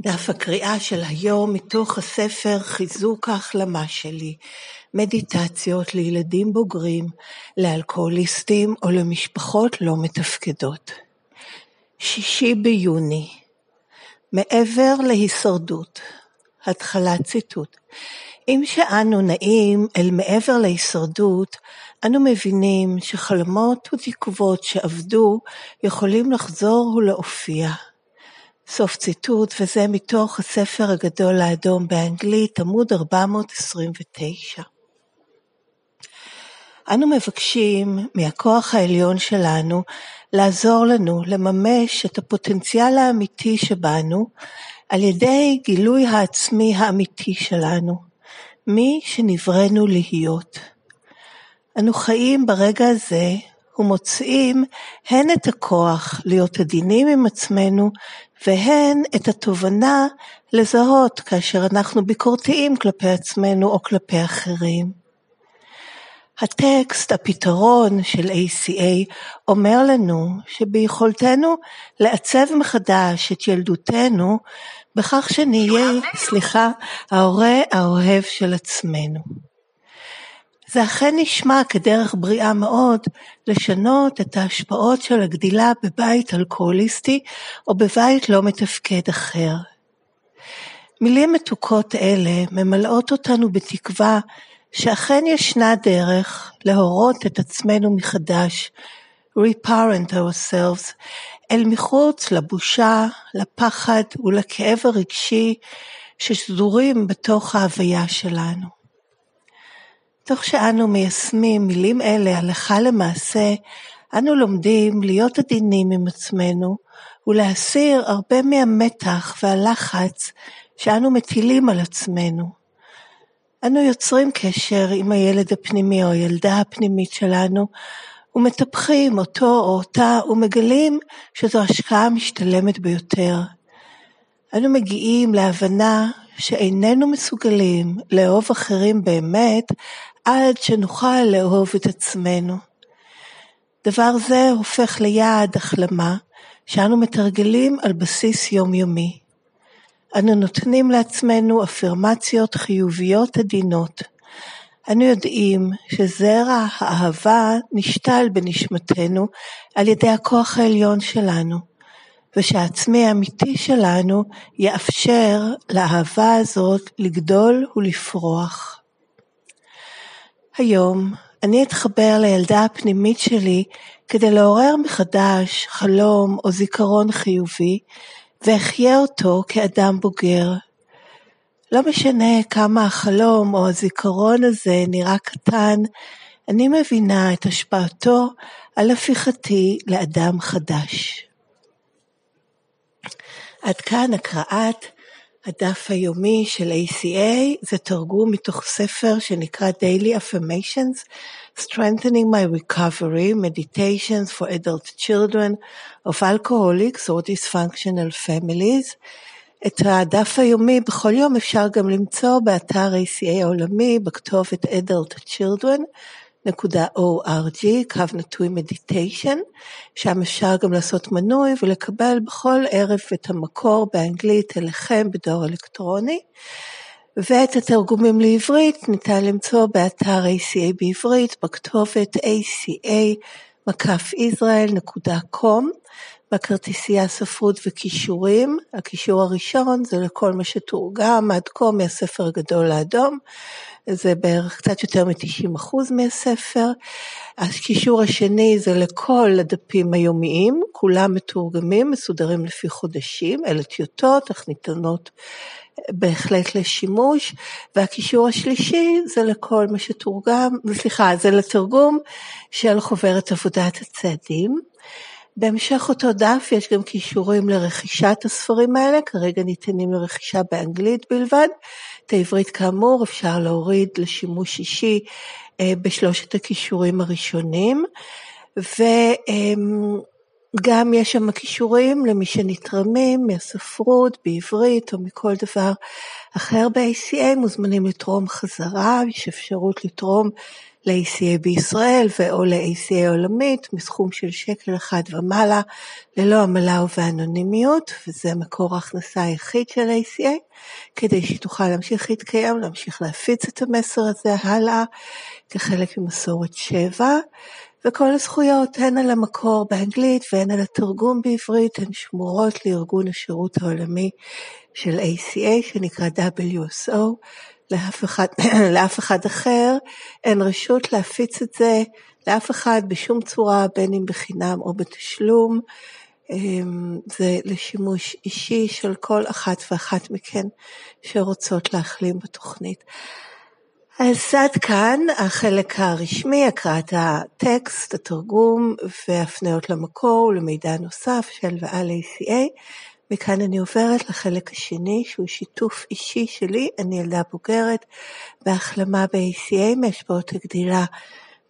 דף הקריאה של היום מתוך הספר חיזוק ההחלמה שלי, מדיטציות לילדים בוגרים, לאלכוהוליסטים או למשפחות לא מתפקדות. שישי ביוני, מעבר להישרדות, התחלת ציטוט. אם שאנו נעים אל מעבר להישרדות, אנו מבינים שחלומות ותקוות שאבדו יכולים לחזור ולהופיע. סוף ציטוט, וזה מתוך הספר הגדול האדום באנגלית, עמוד 429. אנו מבקשים מהכוח העליון שלנו לעזור לנו לממש את הפוטנציאל האמיתי שבנו על ידי גילוי העצמי האמיתי שלנו, מי שנבראנו להיות. אנו חיים ברגע הזה ומוצאים הן את הכוח להיות עדינים עם עצמנו והן את התובנה לזהות כאשר אנחנו ביקורתיים כלפי עצמנו או כלפי אחרים. הטקסט, הפתרון של ACA, אומר לנו שביכולתנו לעצב מחדש את ילדותנו בכך שנהיה, סליחה, ההורה האוהב של עצמנו. זה אכן נשמע כדרך בריאה מאוד לשנות את ההשפעות של הגדילה בבית אלכוהוליסטי או בבית לא מתפקד אחר. מילים מתוקות אלה ממלאות אותנו בתקווה שאכן ישנה דרך להורות את עצמנו מחדש, reparent ourselves, אל מחוץ לבושה, לפחד ולכאב הרגשי ששזורים בתוך ההוויה שלנו. תוך שאנו מיישמים מילים אלה הלכה למעשה, אנו לומדים להיות עדינים עם עצמנו ולהסיר הרבה מהמתח והלחץ שאנו מטילים על עצמנו. אנו יוצרים קשר עם הילד הפנימי או הילדה הפנימית שלנו ומטפחים אותו או אותה ומגלים שזו השקעה המשתלמת ביותר. אנו מגיעים להבנה שאיננו מסוגלים לאהוב אחרים באמת עד שנוכל לאהוב את עצמנו. דבר זה הופך ליעד החלמה שאנו מתרגלים על בסיס יומיומי. אנו נותנים לעצמנו אפירמציות חיוביות עדינות. אנו יודעים שזרע האהבה נשתל בנשמתנו על ידי הכוח העליון שלנו, ושהעצמי האמיתי שלנו יאפשר לאהבה הזאת לגדול ולפרוח. היום אני אתחבר לילדה הפנימית שלי כדי לעורר מחדש חלום או זיכרון חיובי, ואחיה אותו כאדם בוגר. לא משנה כמה החלום או הזיכרון הזה נראה קטן, אני מבינה את השפעתו על הפיכתי לאדם חדש. עד כאן הקראת הדף היומי של ACA זה תרגום מתוך ספר שנקרא Daily Affirmations, Strengthening My Recovery, Meditations for Adult Children of Alcoholics or Dysfunctional Families. את הדף היומי בכל יום אפשר גם למצוא באתר ACA העולמי בכתובת Adult Children. www.org, קו נטוי מדיטיישן, שם אפשר גם לעשות מנוי ולקבל בכל ערב את המקור באנגלית אליכם בדואר אלקטרוני. ואת התרגומים לעברית ניתן למצוא באתר ACA בעברית בכתובת aca-israel.com בכרטיסייה ספרות וכישורים. הקישור הראשון זה לכל מה שתורגם עד כה מהספר הגדול האדום. זה בערך קצת יותר מ-90% מהספר. הקישור השני זה לכל הדפים היומיים, כולם מתורגמים, מסודרים לפי חודשים, אלה טיוטות, אך ניתנות בהחלט לשימוש, והקישור השלישי זה לכל מה שתורגם, סליחה, זה לתרגום של חוברת עבודת הצעדים. בהמשך אותו דף יש גם קישורים לרכישת הספרים האלה, כרגע ניתנים לרכישה באנגלית בלבד. את העברית כאמור אפשר להוריד לשימוש אישי אה, בשלושת הכישורים הראשונים, וגם יש שם כישורים למי שנתרמים מהספרות בעברית או מכל דבר אחר ב-ACA, מוזמנים לתרום חזרה, יש אפשרות לתרום ל-ACA בישראל ו/או ל-ACA עולמית מסכום של שקל אחד ומעלה ללא עמלה ובאנונימיות וזה מקור ההכנסה היחיד של ACA כדי שהיא תוכל להמשיך להתקיים, להמשיך להפיץ את המסר הזה הלאה כחלק ממסורת שבע וכל הזכויות הן על המקור באנגלית והן על התרגום בעברית הן שמורות לארגון השירות העולמי של ACA שנקרא WSO לאף אחד, לאף אחד אחר אין רשות להפיץ את זה לאף אחד בשום צורה, בין אם בחינם או בתשלום. אמ, זה לשימוש אישי של כל אחת ואחת מכן שרוצות להחלים בתוכנית. אז עד כאן החלק הרשמי, הקראת הטקסט, התרגום והפניות למקור ולמידע נוסף של ועל ACA. מכאן אני עוברת לחלק השני שהוא שיתוף אישי שלי, אני ילדה בוגרת בהחלמה ב-ACA מהשפעות הגדילה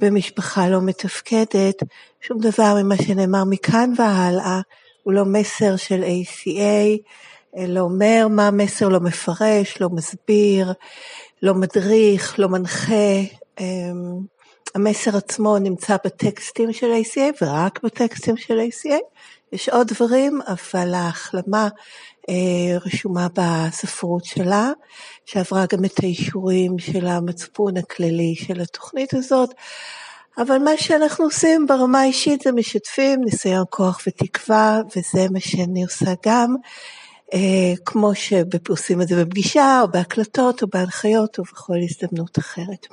במשפחה לא מתפקדת, שום דבר ממה שנאמר מכאן והלאה הוא לא מסר של ACA, לא אומר מה המסר, לא מפרש, לא מסביר, לא מדריך, לא מנחה. אמ, המסר עצמו נמצא בטקסטים של ACA ורק בטקסטים של ACA. יש עוד דברים, אבל ההחלמה אה, רשומה בספרות שלה, שעברה גם את האישורים של המצפון הכללי של התוכנית הזאת. אבל מה שאנחנו עושים ברמה האישית זה משתפים ניסיון כוח ותקווה, וזה מה שאני עושה גם, כמו שעושים את זה בפגישה, או בהקלטות, או בהנחיות, או בכל הזדמנות אחרת.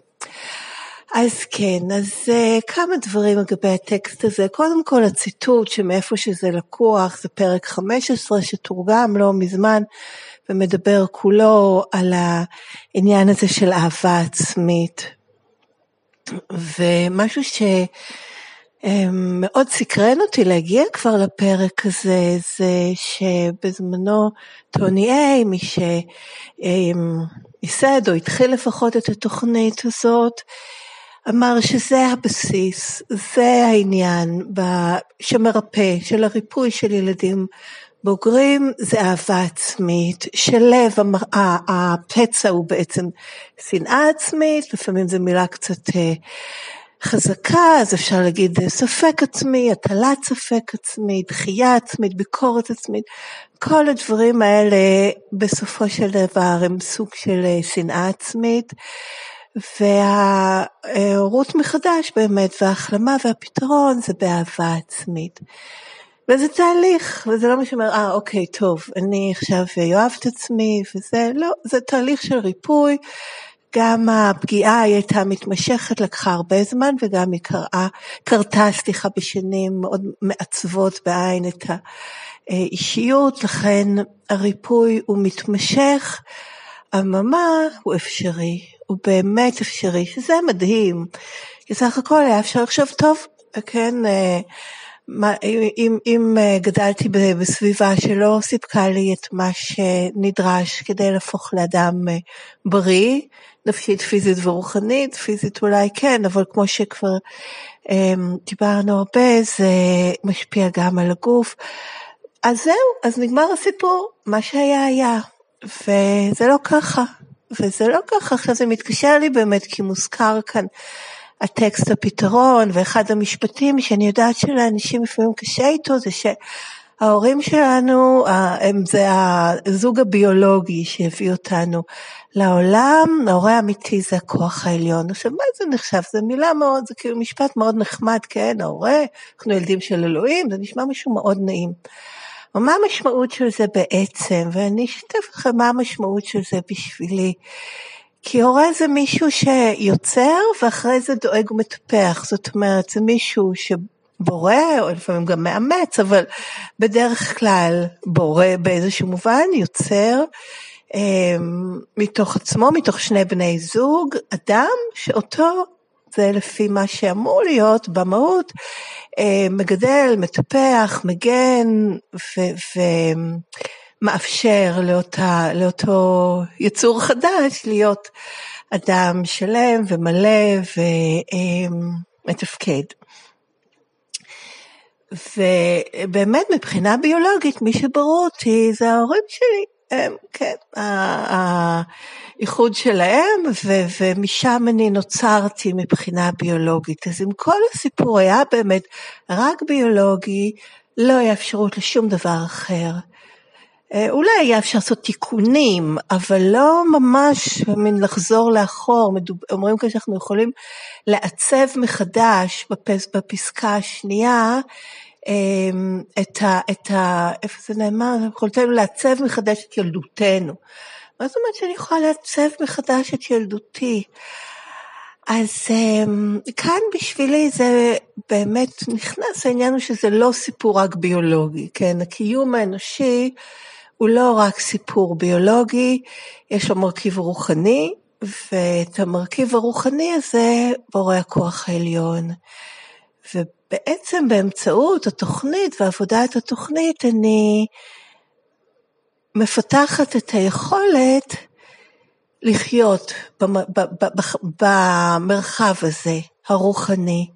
אז כן, אז uh, כמה דברים לגבי הטקסט הזה. קודם כל הציטוט שמאיפה שזה לקוח, זה פרק 15 שתורגם לא מזמן ומדבר כולו על העניין הזה של אהבה עצמית. ומשהו שמאוד אמ, סקרן אותי להגיע כבר לפרק הזה, זה שבזמנו טוני איי, מי שייסד או התחיל לפחות את התוכנית הזאת, אמר שזה הבסיס, זה העניין שמרפא, של הריפוי של ילדים בוגרים, זה אהבה עצמית, שלב, הפצע הוא בעצם שנאה עצמית, לפעמים זו מילה קצת אה, חזקה, אז אפשר להגיד ספק עצמי, הטלת ספק עצמי, דחייה עצמית, ביקורת עצמית, כל הדברים האלה בסופו של דבר הם סוג של אה, שנאה עצמית. וההורות מחדש באמת, וההחלמה והפתרון זה באהבה עצמית. וזה תהליך, וזה לא משהו שאומר, אה אוקיי, טוב, אני עכשיו אוהב את עצמי, וזה לא, זה תהליך של ריפוי. גם הפגיעה הייתה מתמשכת, לקחה הרבה זמן, וגם היא קראה, קרתה, סליחה, בשנים מאוד מעצבות בעין את האישיות, לכן הריפוי הוא מתמשך, אממה הוא אפשרי, הוא באמת אפשרי, שזה מדהים. כי סך הכל היה אפשר לחשוב, טוב, כן, אה, מה, אם, אם אה, גדלתי בסביבה שלא סיפקה לי את מה שנדרש כדי להפוך לאדם אה, בריא, נפשית, פיזית ורוחנית, פיזית אולי כן, אבל כמו שכבר דיברנו הרבה, זה משפיע גם על הגוף. אז זהו, אז נגמר הסיפור, מה שהיה היה, וזה לא ככה. וזה לא ככה, עכשיו זה מתקשר לי באמת, כי מוזכר כאן הטקסט הפתרון, ואחד המשפטים שאני יודעת שלאנשים לפעמים קשה איתו, זה שההורים שלנו, הם זה הזוג הביולוגי שהביא אותנו לעולם, ההורה האמיתי זה הכוח העליון. עכשיו, מה זה נחשב? זו מילה מאוד, זה כאילו משפט מאוד נחמד, כן, ההורה, אנחנו ילדים של אלוהים, זה נשמע משהו מאוד נעים. מה המשמעות של זה בעצם, ואני אשתף לכם מה המשמעות של זה בשבילי. כי הורה זה מישהו שיוצר ואחרי זה דואג ומטפח, זאת אומרת זה מישהו שבורא או לפעמים גם מאמץ, אבל בדרך כלל בורא באיזשהו מובן, יוצר אה, מתוך עצמו, מתוך שני בני זוג, אדם שאותו זה לפי מה שאמור להיות במהות, אה, מגדל, מטפח, מגן ומאפשר לאותה, לאותו יצור חדש להיות אדם שלם ומלא ומתפקד. ובאמת מבחינה ביולוגית מי שברור אותי זה ההורים שלי. הם, כן, האיחוד שלהם, ו, ומשם אני נוצרתי מבחינה ביולוגית. אז אם כל הסיפור היה באמת רק ביולוגי, לא היה אפשרות לשום דבר אחר. אה, אולי היה אפשר לעשות תיקונים, אבל לא ממש מין לחזור לאחור. מדוב... אומרים כאן שאנחנו יכולים לעצב מחדש בפס... בפסקה השנייה אמ, את ה... את ה... איפה זה נאמר? יכולתנו לעצב מחדש את ילדותנו. מה זאת אומרת שאני יכולה לעצב מחדש את ילדותי? אז אמ, כאן בשבילי זה באמת נכנס העניין הוא שזה לא סיפור רק ביולוגי, כן? הקיום האנושי הוא לא רק סיפור ביולוגי, יש לו מרכיב רוחני, ואת המרכיב הרוחני הזה בורא הכוח העליון. ובעצם באמצעות התוכנית ועבודת התוכנית אני מפתחת את היכולת לחיות במרחב הזה, הרוחני,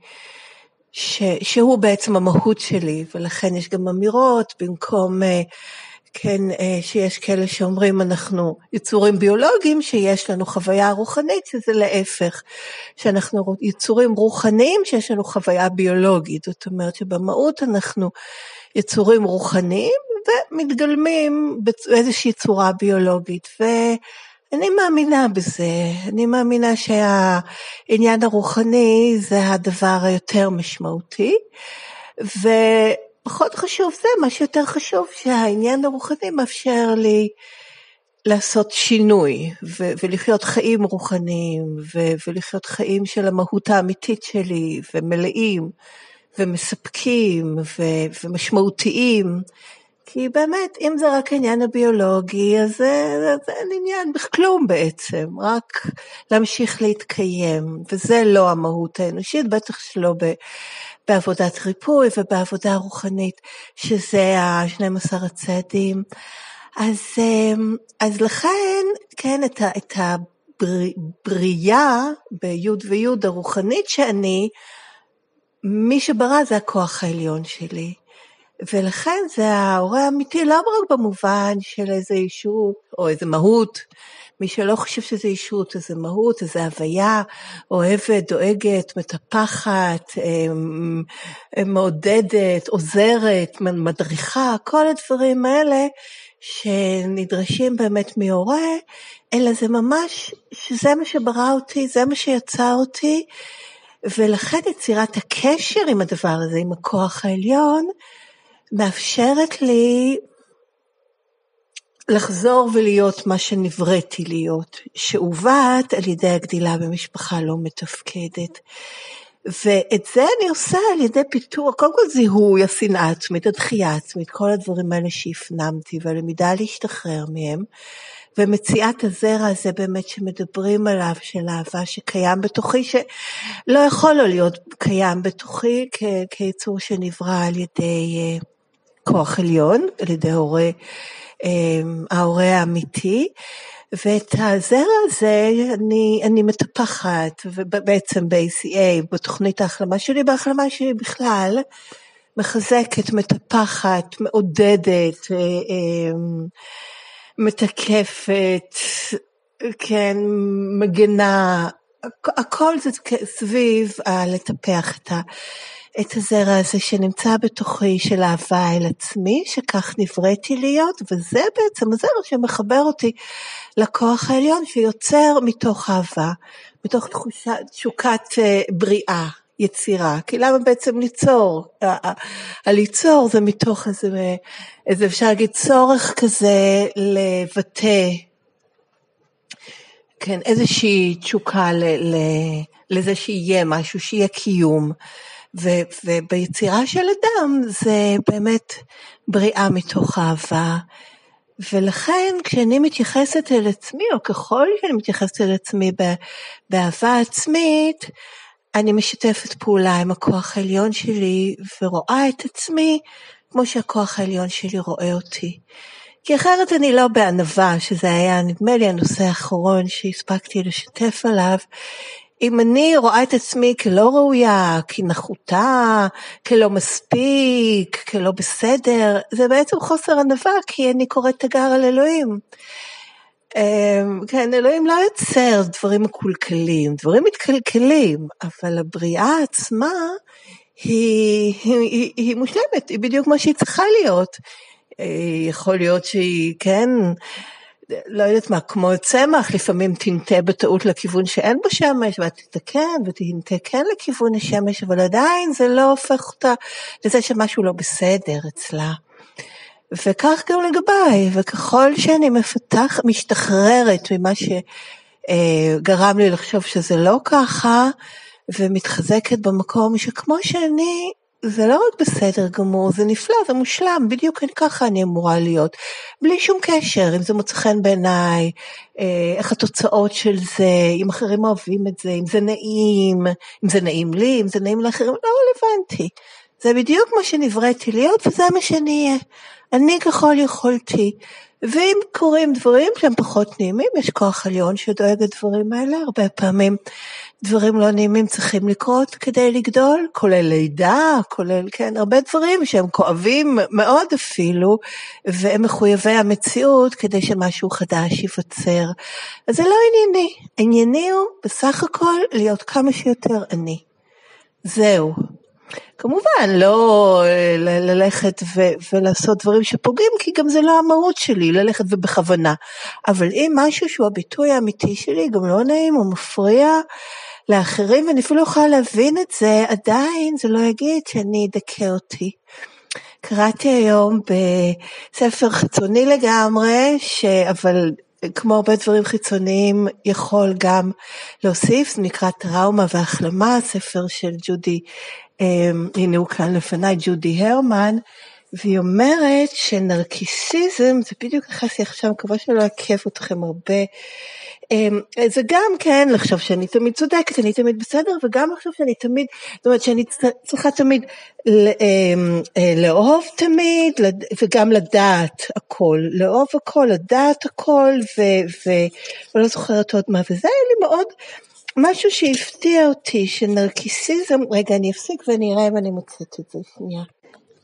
ש, שהוא בעצם המהות שלי, ולכן יש גם אמירות במקום אה, כן, אה, שיש כאלה שאומרים אנחנו יצורים ביולוגיים, שיש לנו חוויה רוחנית, שזה להפך, שאנחנו יצורים רוחניים, שיש לנו חוויה ביולוגית, זאת אומרת שבמהות אנחנו יצורים רוחניים ומתגלמים באיזושהי צורה ביולוגית. ואני מאמינה בזה, אני מאמינה שהעניין הרוחני זה הדבר היותר משמעותי. ו... פחות חשוב זה, מה שיותר חשוב שהעניין הרוחני מאפשר לי לעשות שינוי ו- ולחיות חיים רוחניים ו- ולחיות חיים של המהות האמיתית שלי ומלאים ומספקים ו- ומשמעותיים. כי באמת, אם זה רק העניין הביולוגי, אז זה, זה אין עניין בכלום בעצם, רק להמשיך להתקיים, וזה לא המהות האנושית, בטח שלא. בעבודת ריפוי ובעבודה רוחנית, שזה ה-12 הצעדים. אז, אמ, אז לכן, כן, את, ה, את הבריאה בי' וי' הרוחנית שאני, מי שברא זה הכוח העליון שלי. ולכן זה ההורה האמיתי, לא רק במובן של איזה ישות או איזה מהות, מי שלא חושב שזה אישות, איזה מהות, איזה הוויה, אוהבת, דואגת, מטפחת, אמ, מעודדת, עוזרת, מדריכה, כל הדברים האלה שנדרשים באמת מהורה, אלא זה ממש, שזה מה שברא אותי, זה מה שיצר אותי, ולכן יצירת הקשר עם הדבר הזה, עם הכוח העליון, מאפשרת לי לחזור ולהיות מה שנבראתי להיות, שעוות על ידי הגדילה במשפחה לא מתפקדת. ואת זה אני עושה על ידי פיתוח, קודם כל זיהוי השנאה העצמית, הדחייה העצמית, כל הדברים האלה שהפנמתי והלמידה להשתחרר מהם, ומציאת הזרע הזה באמת שמדברים עליו, של אהבה שקיים בתוכי, שלא יכול לא להיות קיים בתוכי כיצור שנברא על ידי uh, כוח עליון, על ידי הורה אמ, ההורה האמיתי, ואת הזרע הזה אני, אני מטפחת, ובעצם ב-ACA, בתוכנית ההחלמה שלי, בהחלמה שלי בכלל, מחזקת, מטפחת, מעודדת, אה, אמ, מתקפת, כן, מגנה, הכל זה סביב לטפח את ה... את הזרע הזה שנמצא בתוכי של אהבה אל עצמי, שכך נבראתי להיות, וזה בעצם הזרע שמחבר אותי לכוח העליון שיוצר מתוך אהבה, מתוך תחושה, תשוקת אה, בריאה, יצירה. כי למה בעצם ליצור? הליצור זה מתוך איזה, איזה אפשר להגיד צורך כזה לבטא, כן, איזושהי תשוקה ל, ל, לזה שיהיה משהו, שיהיה קיום. ו, וביצירה של אדם זה באמת בריאה מתוך אהבה. ולכן כשאני מתייחסת אל עצמי, או ככל שאני מתייחסת אל עצמי באהבה עצמית, אני משתפת פעולה עם הכוח העליון שלי ורואה את עצמי כמו שהכוח העליון שלי רואה אותי. כי אחרת אני לא בענווה, שזה היה נדמה לי הנושא האחרון שהספקתי לשתף עליו, אם אני רואה את עצמי כלא ראויה, כנחותה, כלא מספיק, כלא בסדר, זה בעצם חוסר ענווה, כי אני קוראת תגר על אלוהים. אמ, כן, אלוהים לא יוצר דברים מקולקלים, דברים מתקלקלים, אבל הבריאה עצמה היא, היא, היא, היא מושלמת, היא בדיוק מה שהיא צריכה להיות. אה, יכול להיות שהיא, כן, לא יודעת מה, כמו צמח, לפעמים תנטה בטעות לכיוון שאין בו שמש, ואת תתקן ותנטה כן לכיוון השמש, אבל עדיין זה לא הופך אותה לזה שמשהו לא בסדר אצלה. וכך גם לגביי, וככל שאני מפתח, משתחררת ממה שגרם לי לחשוב שזה לא ככה, ומתחזקת במקום שכמו שאני, זה לא רק בסדר גמור, זה נפלא, זה מושלם, בדיוק ככה אני אמורה להיות. בלי שום קשר, אם זה מוצא חן בעיניי, אה, איך התוצאות של זה, אם אחרים אוהבים את זה, אם זה נעים, אם זה נעים לי, אם זה נעים לאחרים, לא רלוונטי. זה בדיוק מה שנבראתי להיות וזה מה שאני אהיה. אני ככל יכולתי. ואם קורים דברים שהם פחות נעימים, יש כוח עליון שדואג לדברים האלה, הרבה פעמים דברים לא נעימים צריכים לקרות כדי לגדול, כולל לידה, כולל, כן, הרבה דברים שהם כואבים מאוד אפילו, והם מחויבי המציאות כדי שמשהו חדש ייווצר. אז זה לא ענייני, ענייני הוא בסך הכל להיות כמה שיותר אני. זהו. כמובן, לא אה, ללכת ו- ולעשות דברים שפוגעים, כי גם זה לא המהות שלי, ללכת ובכוונה. אבל אם משהו שהוא הביטוי האמיתי שלי, גם לא נעים או מפריע לאחרים, ואני אפילו לא יכולה להבין את זה, עדיין זה לא יגיד שאני אדכא אותי. קראתי היום בספר חיצוני לגמרי, ש... אבל כמו הרבה דברים חיצוניים, יכול גם להוסיף, זה נקרא טראומה והחלמה, ספר של ג'ודי הנה הוא כאן לפניי, ג'ודי הרמן, והיא אומרת שנרקיסיזם, זה בדיוק נכנס לי עכשיו, מקווה שלא אעכב אתכם הרבה, אמ, זה גם כן לחשוב שאני תמיד צודקת, אני תמיד בסדר, וגם לחשוב שאני תמיד, זאת אומרת שאני צריכה תמיד אמ, אה, לאהוב תמיד, וגם לדעת הכל, לאהוב הכל, לדעת הכל, ולא זוכרת עוד מה, וזה היה לי מאוד משהו שהפתיע אותי, שנרקיסיזם, רגע אני אפסיק ואני אראה אם אני מוצאת את זה שנייה.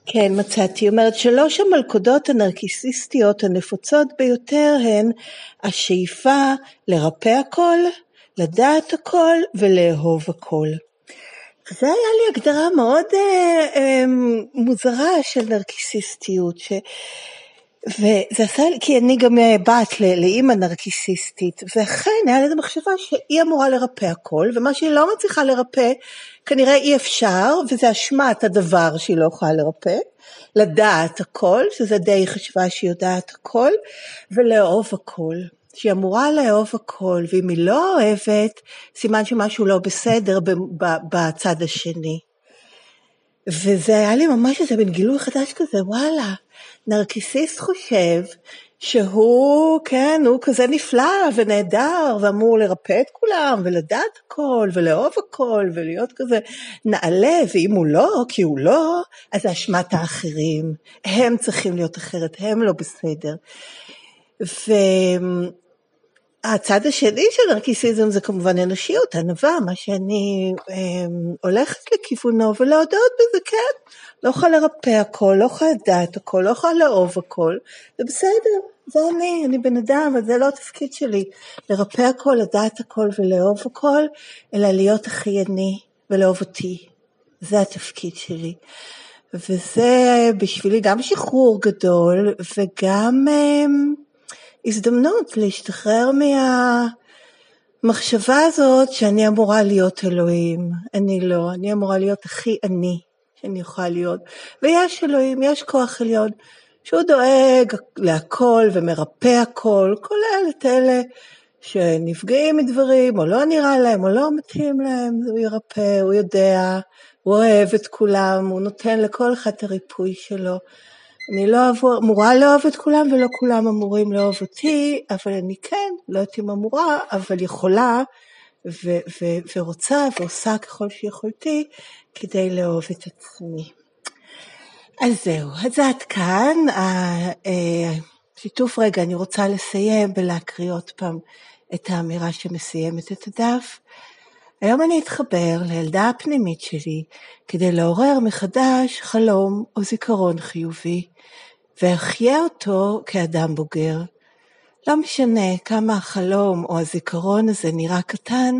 כן, מצאתי. היא אומרת שלוש המלכודות הנרקיסיסטיות הנפוצות ביותר הן השאיפה לרפא הכל, לדעת הכל ולאהוב הכל. זה היה לי הגדרה מאוד אה, אה, מוזרה של נרקיסיסטיות, ש... וזה עשה לי, כי אני גם אה, בת לאימא נרקיסיסטית, ואכן היה לזה מחשבה שהיא אמורה לרפא הכל, ומה שהיא לא מצליחה לרפא, כנראה אי אפשר, וזה אשמת הדבר שהיא לא יכולה לרפא, לדעת הכל, שזה די חשבה שהיא יודעת הכל, ולאהוב הכל. שהיא אמורה לאהוב הכל, ואם היא לא אוהבת, סימן שמשהו לא בסדר בצד השני. וזה היה לי ממש איזה מין גילוי חדש כזה, וואלה, נרקיסיסט חושב שהוא, כן, הוא כזה נפלא ונהדר ואמור לרפא את כולם ולדעת הכל ולאהוב הכל ולהיות כזה נעלה, ואם הוא לא, כי הוא לא, אז זה אשמת האחרים. הם צריכים להיות אחרת, הם לא בסדר. ו... הצד השני של נרקיסיזם זה כמובן אנושיות, ענווה, מה שאני אה, הולכת לכיוונו ולהודות בזה, כן, לא יכולה לרפא הכל, לא יכולה לדעת הכל, לא יכולה לאהוב הכל, זה בסדר, זה אני, אני בן אדם, אבל זה לא התפקיד שלי, לרפא הכל, לדעת הכל ולאהוב הכל, אלא להיות הכי אני ולאהוב אותי, זה התפקיד שלי. וזה בשבילי גם שחרור גדול וגם אה, הזדמנות להשתחרר מהמחשבה הזאת שאני אמורה להיות אלוהים. אני לא, אני אמורה להיות הכי אני שאני יכולה להיות. ויש אלוהים, יש כוח עליון, שהוא דואג להכל ומרפא הכל, כולל את אלה שנפגעים מדברים, או לא נראה להם, או לא מתאים להם, הוא ירפא, הוא יודע, הוא אוהב את כולם, הוא נותן לכל אחד את הריפוי שלו. אני לא אמורה לאהוב את כולם ולא כולם אמורים לאהוב אותי, אבל אני כן, לא יודעת אם אמורה, אבל יכולה ו- ו- ורוצה ועושה ככל שיכולתי כדי לאהוב את עצמי. אז זהו, אז עד כאן. השיתוף רגע, אני רוצה לסיים ולהקריא עוד פעם את האמירה שמסיימת את הדף. היום אני אתחבר לילדה הפנימית שלי כדי לעורר מחדש חלום או זיכרון חיובי, ואחיה אותו כאדם בוגר. לא משנה כמה החלום או הזיכרון הזה נראה קטן,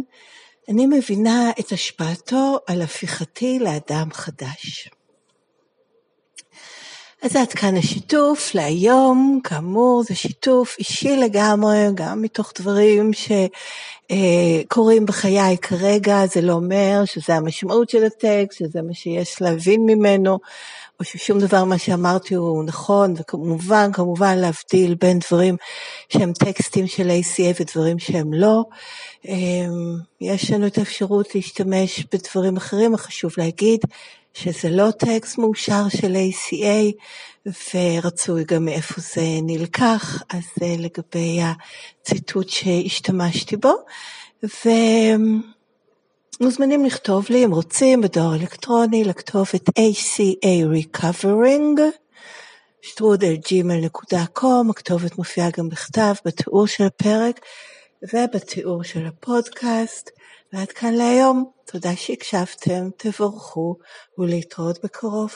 אני מבינה את השפעתו על הפיכתי לאדם חדש. אז עד כאן השיתוף להיום, כאמור זה שיתוף אישי לגמרי, גם מתוך דברים שקורים בחיי כרגע, זה לא אומר שזה המשמעות של הטקסט, שזה מה שיש להבין ממנו, או ששום דבר מה שאמרתי הוא נכון, וכמובן, כמובן להבדיל בין דברים שהם טקסטים של ACA ודברים שהם לא. אמ, יש לנו את האפשרות להשתמש בדברים אחרים, חשוב להגיד שזה לא טקסט מאושר של ACA, ורצוי גם מאיפה זה נלקח, אז זה לגבי הציטוט שהשתמשתי בו. ומוזמנים לכתוב לי, אם רוצים, בדואר אלקטרוני, לכתוב את ACA Recovering, שטרודלג'ימל.קום, הכתובת מופיעה גם בכתב בתיאור של הפרק ובתיאור של הפודקאסט. ועד כאן להיום. תודה שהקשבתם, תבורכו ולהתראות בקרוב.